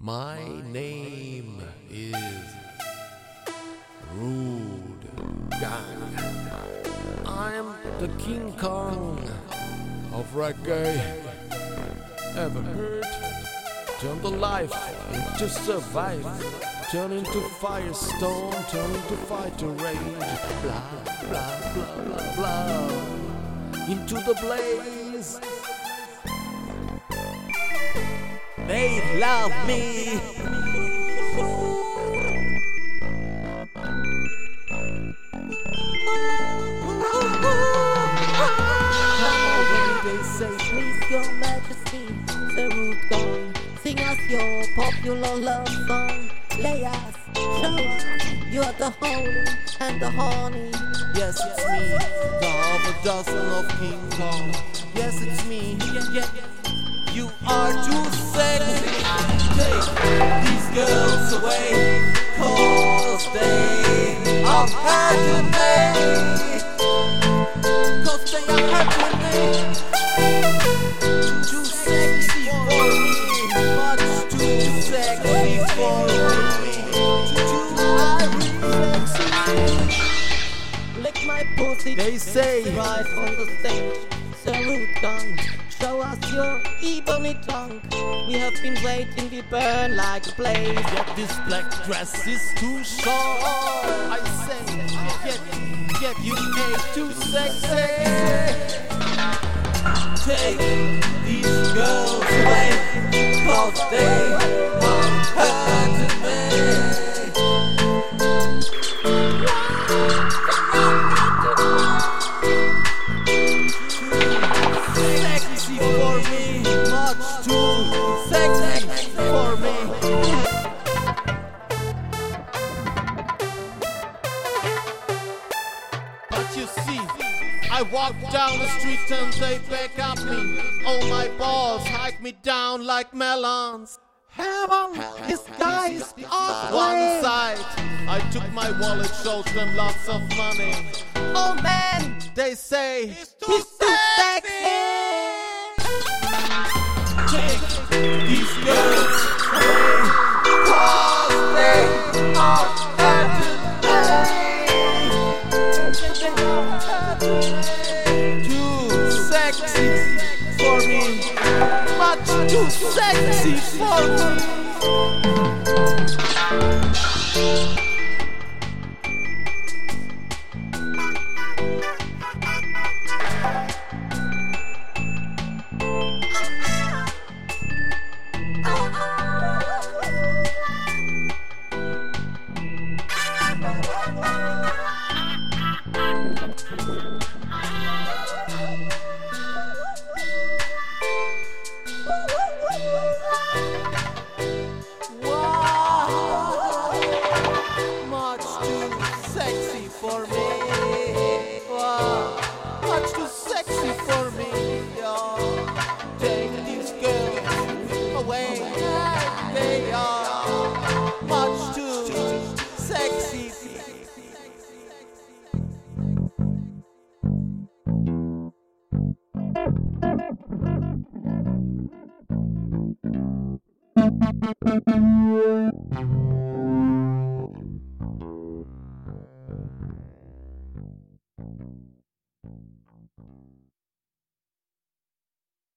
My name is Rude Gong. I'm the King Kong of reggae. Ever heard? Turn the life into survive. Turn into firestone, turn into fighter rage. Blah, blah, blah, blah, blah. Into the blaze. They love me. They say, please your majesty, the Rude Gong. Sing us your popular love song. Lay us, show us, you're the holy and the honey. Yes, it's me, the half a dozen of King Kong. Yes, it's me. Yeah, yeah. You are too sexy. Take these girls away, cause they are hurting me. Cause they are hurting me. Too sexy for me, much too sexy for me. Too sexy. Lick my pussy. They say Right on the stage, Rude Gong. Show us your ebony tongue. We have been waiting, we burn like a blaze. Yet this black dress is too short. I say, get, get you ain't too sexy. Take these girls away, cause they you see, I walk down the street and they back up me. Oh, my balls hike me down like melons. Heaven is guys One side, I took my wallet, showed them lots of money. Oh man, They say, he's too sexy. take too sexy for for me. Wow, much too sexy for me. Take these girls away. They are much too sexy.